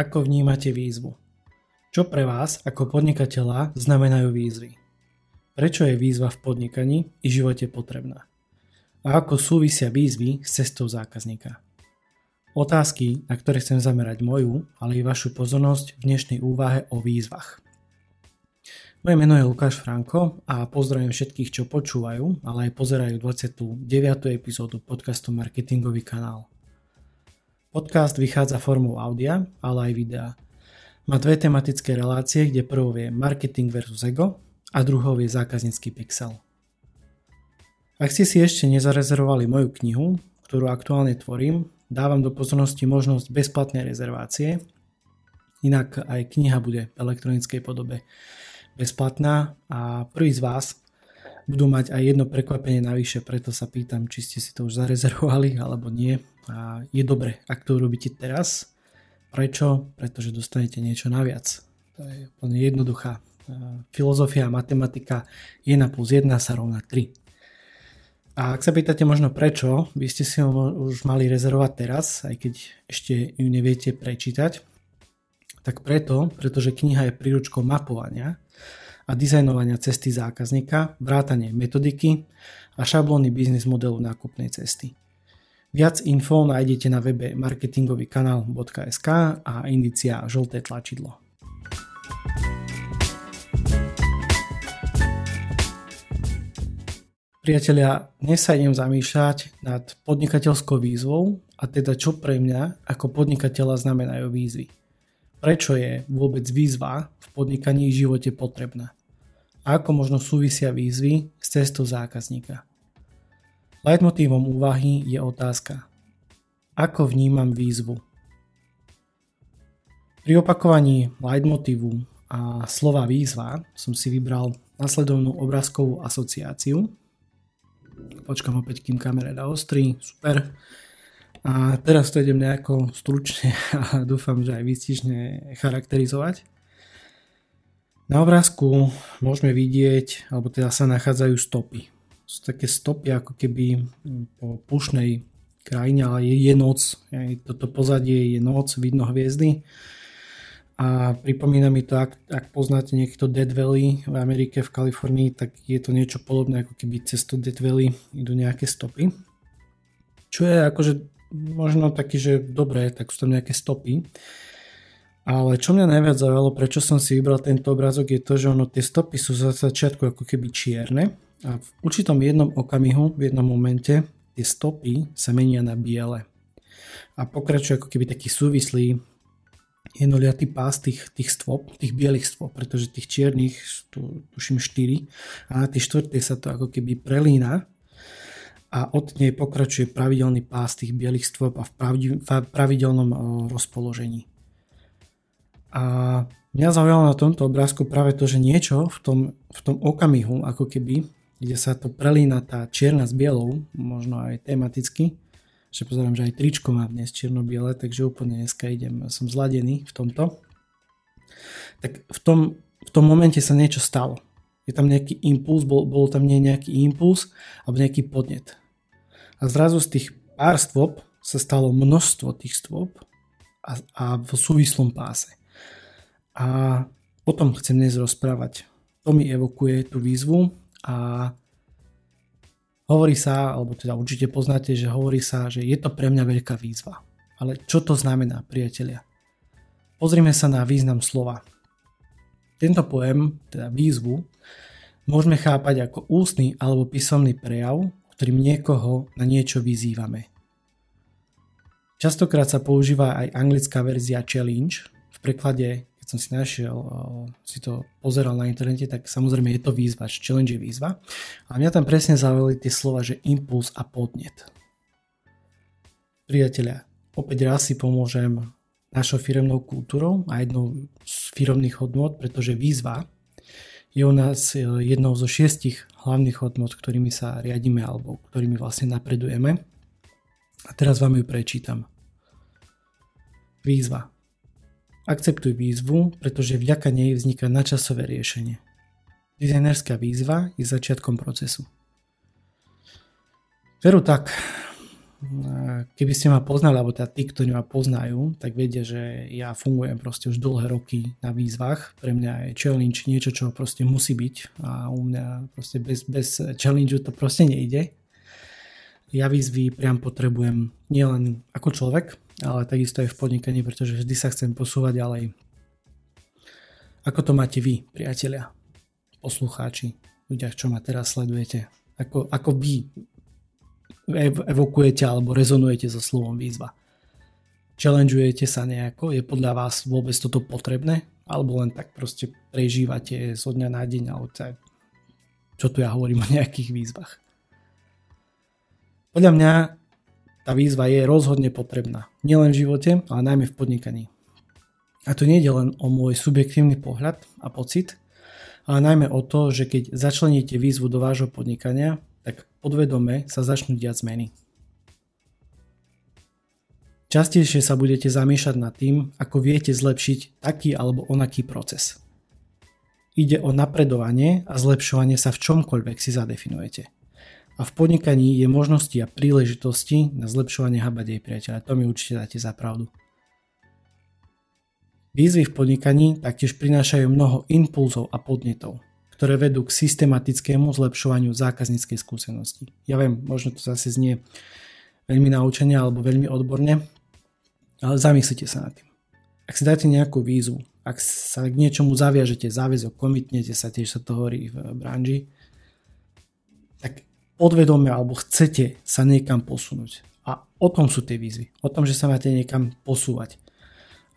Ako vnímate výzvu? Čo pre vás ako podnikateľa znamenajú výzvy? Prečo je výzva v podnikaní i živote potrebná? A ako súvisia výzvy s cestou zákazníka? Otázky, na ktoré chcem zamerať moju, ale i vašu pozornosť v dnešnej úvahe o výzvach. Moje meno je Lukáš Franko a pozdravím všetkých, čo počúvajú, ale aj pozerajú 29. epizódu podcastu Marketingový kanál. Podcast vychádza formou audia, ale aj videa. Má dve tematické relácie, kde prvou je marketing versus ego a druhou je zákaznícky pixel. Ak ste si ešte nezarezervovali moju knihu, ktorú aktuálne tvorím, dávam do pozornosti možnosť bezplatnej rezervácie, inak aj kniha bude v elektronickej podobe bezplatná a prvý z vás budú mať aj jedno prekvapenie navyše, preto sa pýtam, či ste si to už zarezervovali alebo nie, a je dobre, ak to urobíte teraz. Prečo? Pretože dostanete niečo naviac. To je úplne jednoduchá. Filozofia a matematika 1 plus 1 sa rovná 3. A ak sa pýtate možno prečo, by ste si ho už mali rezervovať teraz, aj keď ešte ju neviete prečítať, tak preto, pretože kniha je príručkou mapovania a dizajnovania cesty zákazníka, vrátanie metodiky a šablóny biznis modelu nákupnej cesty. Viac info nájdete na webe marketingovýkanál.sk a indicia žlté tlačidlo. Priatelia, dnes sa idem zamýšľať nad podnikateľskou výzvou a teda čo pre mňa ako podnikateľa znamenajú výzvy. Prečo je vôbec výzva v podnikaní v živote potrebná? Ako možno súvisia výzvy s cestou zákazníka? Leitmotívom úvahy je otázka. Ako vnímam výzvu? Pri opakovaní leitmotívu a slova výzva som si vybral nasledovnú obrázkovú asociáciu. Počkam opäť, kým kamera dá ostrý. Super. A teraz to idem nejako stručne a dúfam, že aj výstižne charakterizovať. Na obrázku môžeme vidieť, alebo teda sa nachádzajú stopy sú také stopy ako keby po pušnej krajine, ale je, je noc. Toto pozadie je noc, vidno hviezdy. A pripomína mi to, ak, ak poznáte niekto Dead Valley v Amerike, v Kalifornii, tak je to niečo podobné, ako keby cez to Dead Valley idú nejaké stopy. Čo je akože možno taký, že dobré, tak sú tam nejaké stopy. Ale čo mňa najviac zaujalo, prečo som si vybral tento obrázok, je to, že ono, tie stopy sú za začiatku ako keby čierne a v určitom jednom okamihu, v jednom momente, tie stopy sa menia na biele. A pokračuje ako keby taký súvislý jednoliatý pás tých, tých stôp, tých bielých stôp, pretože tých čiernych, tu tuším 4, a na tej štvrtej sa to ako keby prelína a od nej pokračuje pravidelný pás tých bielých stôp a v pravidelnom rozpoložení. A mňa zaujalo na tomto obrázku práve to, že niečo v tom, v tom okamihu, ako keby kde sa to prelína tá čierna s bielou, možno aj tematicky, že pozerám, že aj tričko mám dnes čierno-biele, takže úplne dneska idem, som zladený v tomto. Tak v tom, v tom momente sa niečo stalo. Je tam nejaký impuls, bol, bol tam nie nejaký impuls alebo nejaký podnet. A zrazu z tých pár stôp sa stalo množstvo tých stôp a, a v súvislom páse. A o tom chcem dnes rozprávať. To mi evokuje tú výzvu a hovorí sa, alebo teda určite poznáte, že hovorí sa, že je to pre mňa veľká výzva. Ale čo to znamená, priatelia? Pozrime sa na význam slova. Tento pojem, teda výzvu, môžeme chápať ako ústny alebo písomný prejav, ktorým niekoho na niečo vyzývame. Častokrát sa používa aj anglická verzia challenge, v preklade som si našiel, si to pozeral na internete, tak samozrejme je to výzva, challenge je výzva. A mňa tam presne zaujali tie slova, že impuls a podnet. Priatelia, opäť raz si pomôžem našou firemnou kultúrou a jednou z firmných hodnot, pretože výzva je u nás e, jednou zo šiestich hlavných hodnot, ktorými sa riadíme alebo ktorými vlastne napredujeme. A teraz vám ju prečítam. Výzva. Akceptuj výzvu, pretože vďaka nej vzniká načasové riešenie. Dizajnerská výzva je začiatkom procesu. Veru tak, keby ste ma poznali, alebo teda tí, ktorí ma poznajú, tak vedia, že ja fungujem proste už dlhé roky na výzvach. Pre mňa je challenge niečo, čo proste musí byť a u mňa proste bez, bez challenge to proste nejde. Ja výzvy priam potrebujem nielen ako človek, ale takisto aj v podnikaní, pretože vždy sa chcem posúvať ďalej. Ako to máte vy, priatelia, poslucháči, ľudia, čo ma teraz sledujete? Ako, ako vy evokujete alebo rezonujete so slovom výzva. Challengeujete sa nejako? Je podľa vás vôbec toto potrebné? Alebo len tak proste prežívate zo dňa na deň alebo čo tu ja hovorím o nejakých výzvach. Podľa mňa tá výzva je rozhodne potrebná. Nielen v živote, ale najmä v podnikaní. A to nie je len o môj subjektívny pohľad a pocit, ale najmä o to, že keď začleníte výzvu do vášho podnikania, tak podvedome sa začnú diať zmeny. Častejšie sa budete zamýšľať nad tým, ako viete zlepšiť taký alebo onaký proces. Ide o napredovanie a zlepšovanie sa v čomkoľvek si zadefinujete. A v podnikaní je možnosti a príležitosti na zlepšovanie habadej priateľa. To mi určite dáte za pravdu. Výzvy v podnikaní taktiež prinášajú mnoho impulzov a podnetov ktoré vedú k systematickému zlepšovaniu zákazníckej skúsenosti. Ja viem, možno to zase znie veľmi naučene alebo veľmi odborne, ale zamyslite sa nad tým. Ak si dáte nejakú výzvu, ak sa k niečomu zaviažete, záväzok, komitnete sa, tiež sa to hovorí v branži, podvedome alebo chcete sa niekam posunúť. A o tom sú tie výzvy. O tom, že sa máte niekam posúvať.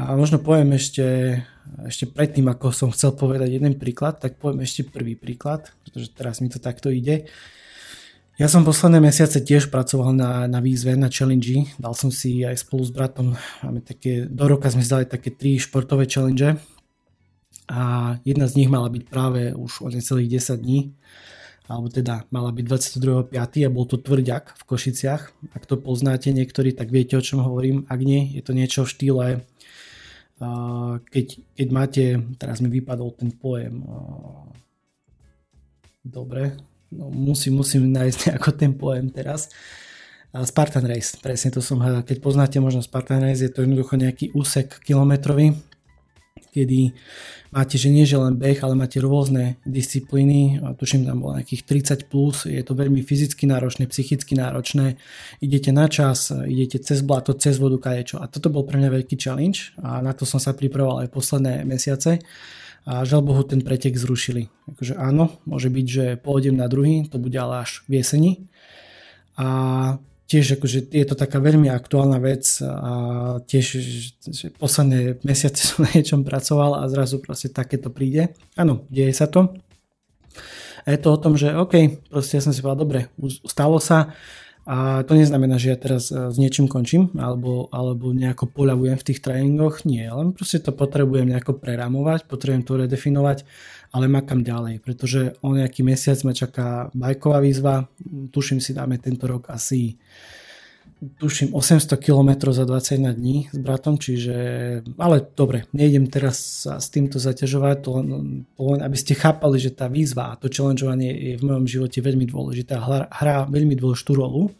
A možno poviem ešte, ešte predtým, ako som chcel povedať jeden príklad, tak poviem ešte prvý príklad, pretože teraz mi to takto ide. Ja som posledné mesiace tiež pracoval na, na výzve, na challenge. Dal som si aj spolu s bratom, máme také, do roka sme zdali také tri športové challenge a jedna z nich mala byť práve už o necelých 10 dní alebo teda mala byť 22.5. a bol to tvrďak v Košiciach. Ak to poznáte niektorí, tak viete o čom hovorím. Ak nie, je to niečo v štýle keď, keď máte, teraz mi vypadol ten pojem, dobre, no musím, musím nájsť nejako ten pojem teraz. Spartan Race, presne to som hľadal. Keď poznáte možno Spartan Race, je to jednoducho nejaký úsek kilometrový, kedy máte, že nie že len beh, ale máte rôzne disciplíny, a tuším tam bolo nejakých 30 plus, je to veľmi fyzicky náročné, psychicky náročné, idete na čas, idete cez blato, cez vodu, kadečo. A toto bol pre mňa veľký challenge a na to som sa pripravoval aj posledné mesiace a žiaľ Bohu ten pretek zrušili. Takže áno, môže byť, že pôjdem na druhý, to bude ale až v jeseni. A tiež akože je to taká veľmi aktuálna vec a tiež že posledné mesiace som na niečom pracoval a zrazu proste takéto príde. Áno, deje sa to. A je to o tom, že OK, proste ja som si povedal, dobre, stalo sa a to neznamená, že ja teraz e, s niečím končím alebo, alebo nejako poľavujem v tých tréningoch. Nie, len proste to potrebujem nejako prerámovať, potrebujem to redefinovať ale makam ďalej, pretože o nejaký mesiac ma čaká bajková výzva, tuším si dáme tento rok asi tuším 800 km za 21 dní s bratom, čiže, ale dobre, nejdem teraz sa s týmto zaťažovať, to len, to len aby ste chápali, že tá výzva a to challengeovanie je v mojom živote veľmi dôležité a hrá veľmi dôležitú rolu.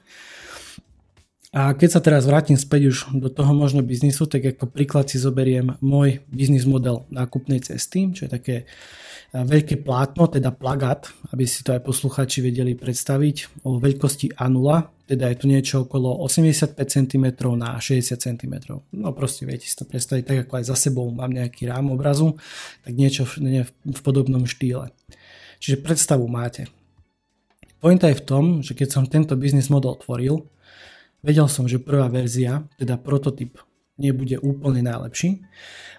A keď sa teraz vrátim späť už do toho možno biznisu, tak ako príklad si zoberiem môj biznis model nákupnej cesty, čo je také veľké plátno, teda plagát, aby si to aj posluchači vedeli predstaviť, o veľkosti A0, teda je to niečo okolo 85 cm na 60 cm. No proste viete si to predstaviť, tak ako aj za sebou mám nejaký rám obrazu, tak niečo v, v podobnom štýle. Čiže predstavu máte. Pointa je v tom, že keď som tento biznis model tvoril, vedel som, že prvá verzia, teda prototyp, nebude úplne najlepší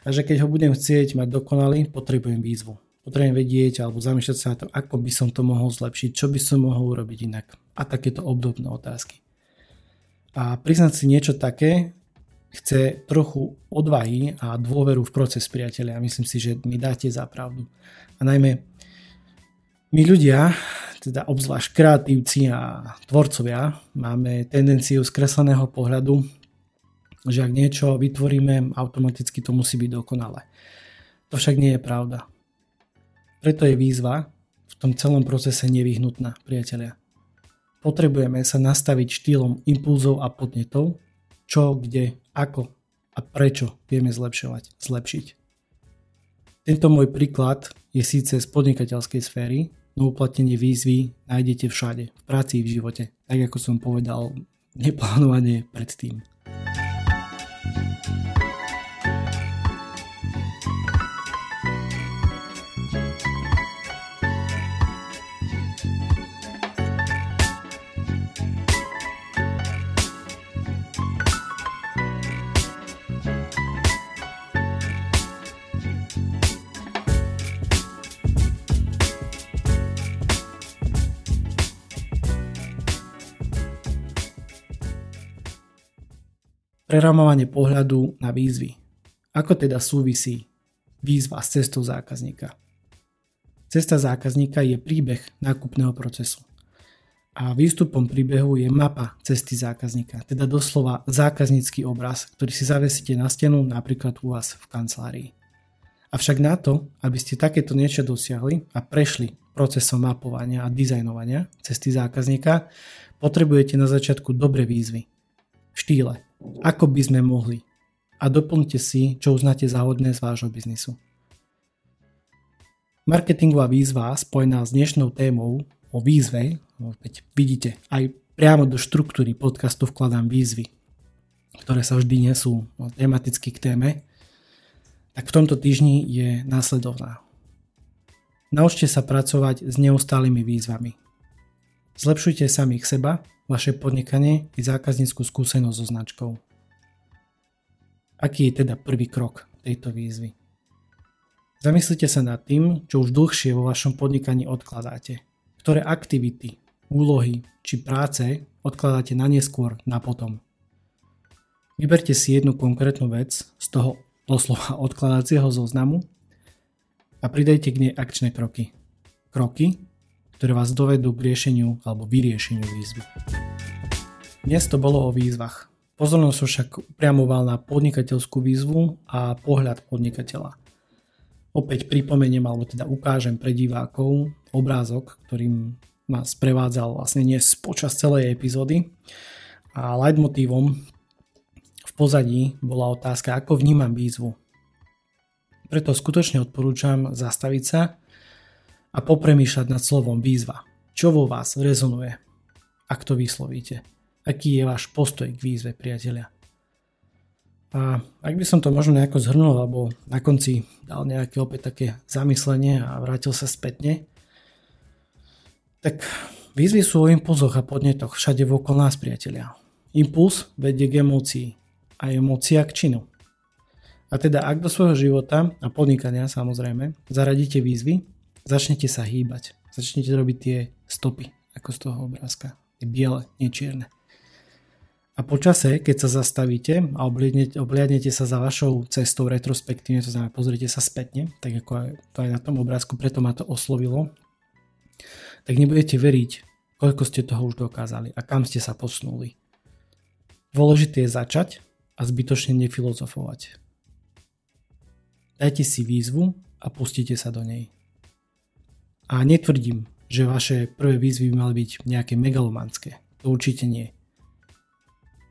a že keď ho budem chcieť mať dokonalý, potrebujem výzvu potrebujem vedieť alebo zamýšľať sa na to, ako by som to mohol zlepšiť, čo by som mohol urobiť inak a takéto obdobné otázky. A priznať si niečo také chce trochu odvahy a dôveru v proces priateľa a myslím si, že mi dáte za pravdu. A najmä my ľudia, teda obzvlášť kreatívci a tvorcovia, máme tendenciu skresleného pohľadu, že ak niečo vytvoríme, automaticky to musí byť dokonalé. To však nie je pravda. Preto je výzva v tom celom procese nevyhnutná, priatelia. potrebujeme sa nastaviť štýlom impulzov a podnetov, čo, kde, ako a prečo vieme zlepšovať, zlepšiť. Tento môj príklad je síce z podnikateľskej sféry, no uplatnenie výzvy nájdete všade, v práci i v živote, tak ako som povedal neplánovane predtým. Preramovanie pohľadu na výzvy. Ako teda súvisí výzva s cestou zákazníka? Cesta zákazníka je príbeh nákupného procesu. A výstupom príbehu je mapa cesty zákazníka, teda doslova zákaznícky obraz, ktorý si zavesíte na stenu napríklad u vás v kancelárii. Avšak na to, aby ste takéto niečo dosiahli a prešli procesom mapovania a dizajnovania cesty zákazníka, potrebujete na začiatku dobre výzvy. V štýle ako by sme mohli a doplňte si, čo uznáte za hodné z vášho biznisu. Marketingová výzva spojená s dnešnou témou o výzve, opäť vidíte, aj priamo do štruktúry podcastu vkladám výzvy, ktoré sa vždy nesú tematicky k téme, tak v tomto týždni je následovná. Naučte sa pracovať s neustálými výzvami. Zlepšujte samých seba vaše podnikanie i zákazníckú skúsenosť so značkou. Aký je teda prvý krok tejto výzvy? Zamyslite sa nad tým, čo už dlhšie vo vašom podnikaní odkladáte. Ktoré aktivity, úlohy či práce odkladáte na neskôr, na potom. Vyberte si jednu konkrétnu vec z toho doslova odkladacieho zoznamu a pridajte k nej akčné kroky. Kroky, ktoré vás dovedú k riešeniu alebo vyriešeniu výzvy. Dnes to bolo o výzvach. Pozornosť som však upriamoval na podnikateľskú výzvu a pohľad podnikateľa. Opäť pripomeniem alebo teda ukážem pre divákov obrázok, ktorým ma sprevádzal vlastne dnes počas celej epizódy. A leitmotívom v pozadí bola otázka, ako vnímam výzvu. Preto skutočne odporúčam zastaviť sa a popremýšľať nad slovom výzva. Čo vo vás rezonuje, ak to vyslovíte? Aký je váš postoj k výzve, priatelia? A ak by som to možno nejako zhrnul, alebo na konci dal nejaké opäť také zamyslenie a vrátil sa spätne, tak výzvy sú o impulzoch a podnetoch všade vokol nás, priatelia. Impuls vedie k emócii a emócia k činu. A teda ak do svojho života a podnikania samozrejme zaradíte výzvy, Začnete sa hýbať. Začnete robiť tie stopy, ako z toho obrázka. Tie biele, nie čierne. A po čase, keď sa zastavíte a obliadnete, sa za vašou cestou retrospektívne, to znamená pozrite sa spätne, tak ako aj, to aj na tom obrázku, preto ma to oslovilo, tak nebudete veriť, koľko ste toho už dokázali a kam ste sa posunuli. Dôležité je začať a zbytočne nefilozofovať. Dajte si výzvu a pustite sa do nej. A netvrdím, že vaše prvé výzvy by mali byť nejaké megalomanské. To určite nie.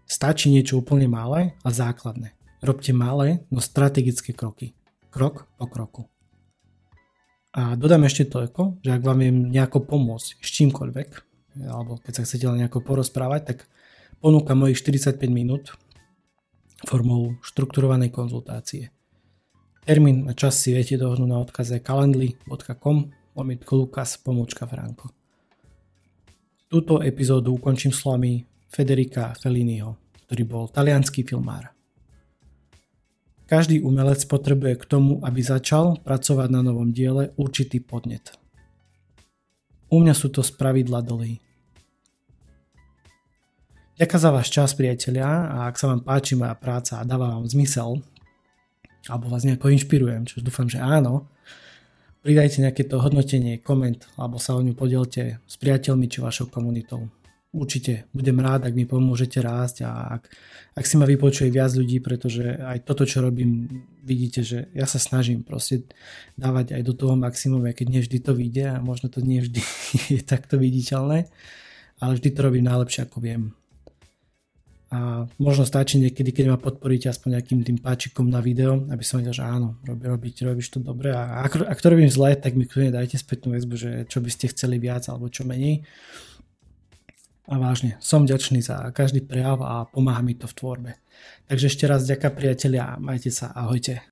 Stačí niečo úplne malé a základné. Robte malé, no strategické kroky. Krok po kroku. A dodám ešte toľko, že ak vám viem nejako pomôcť s čímkoľvek, alebo keď sa chcete len nejako porozprávať, tak ponúkam mojich 45 minút formou štrukturovanej konzultácie. Termín a čas si viete dohodnúť na odkaze calendly.com lomitko Lukas pomôčka Franko. Túto epizódu ukončím slovami Federica Felliniho, ktorý bol talianský filmár. Každý umelec potrebuje k tomu, aby začal pracovať na novom diele určitý podnet. U mňa sú to spravidla doly. Ďakujem za váš čas, priatelia, a ak sa vám páči moja práca a dáva vám zmysel, alebo vás nejako inšpirujem, čo dúfam, že áno, pridajte nejaké to hodnotenie, koment alebo sa o ňu podielte s priateľmi či vašou komunitou. Určite budem rád, ak mi pomôžete rásť a ak, ak si ma vypočuje viac ľudí, pretože aj toto, čo robím, vidíte, že ja sa snažím proste dávať aj do toho maximum, aj keď nevždy to vyjde a možno to nevždy je takto viditeľné. ale vždy to robím najlepšie ako viem. A možno stačí niekedy, keď ma podporíte aspoň nejakým tým páčikom na video, aby som vedel, že áno, robí, robíš, robíš to dobre a ak, ak to robím zle, tak mi kľudne dajte spätnú väzbu, že čo by ste chceli viac alebo čo menej. A vážne, som ďačný za každý prejav a pomáha mi to v tvorbe. Takže ešte raz ďaká priatelia, majte sa, ahojte.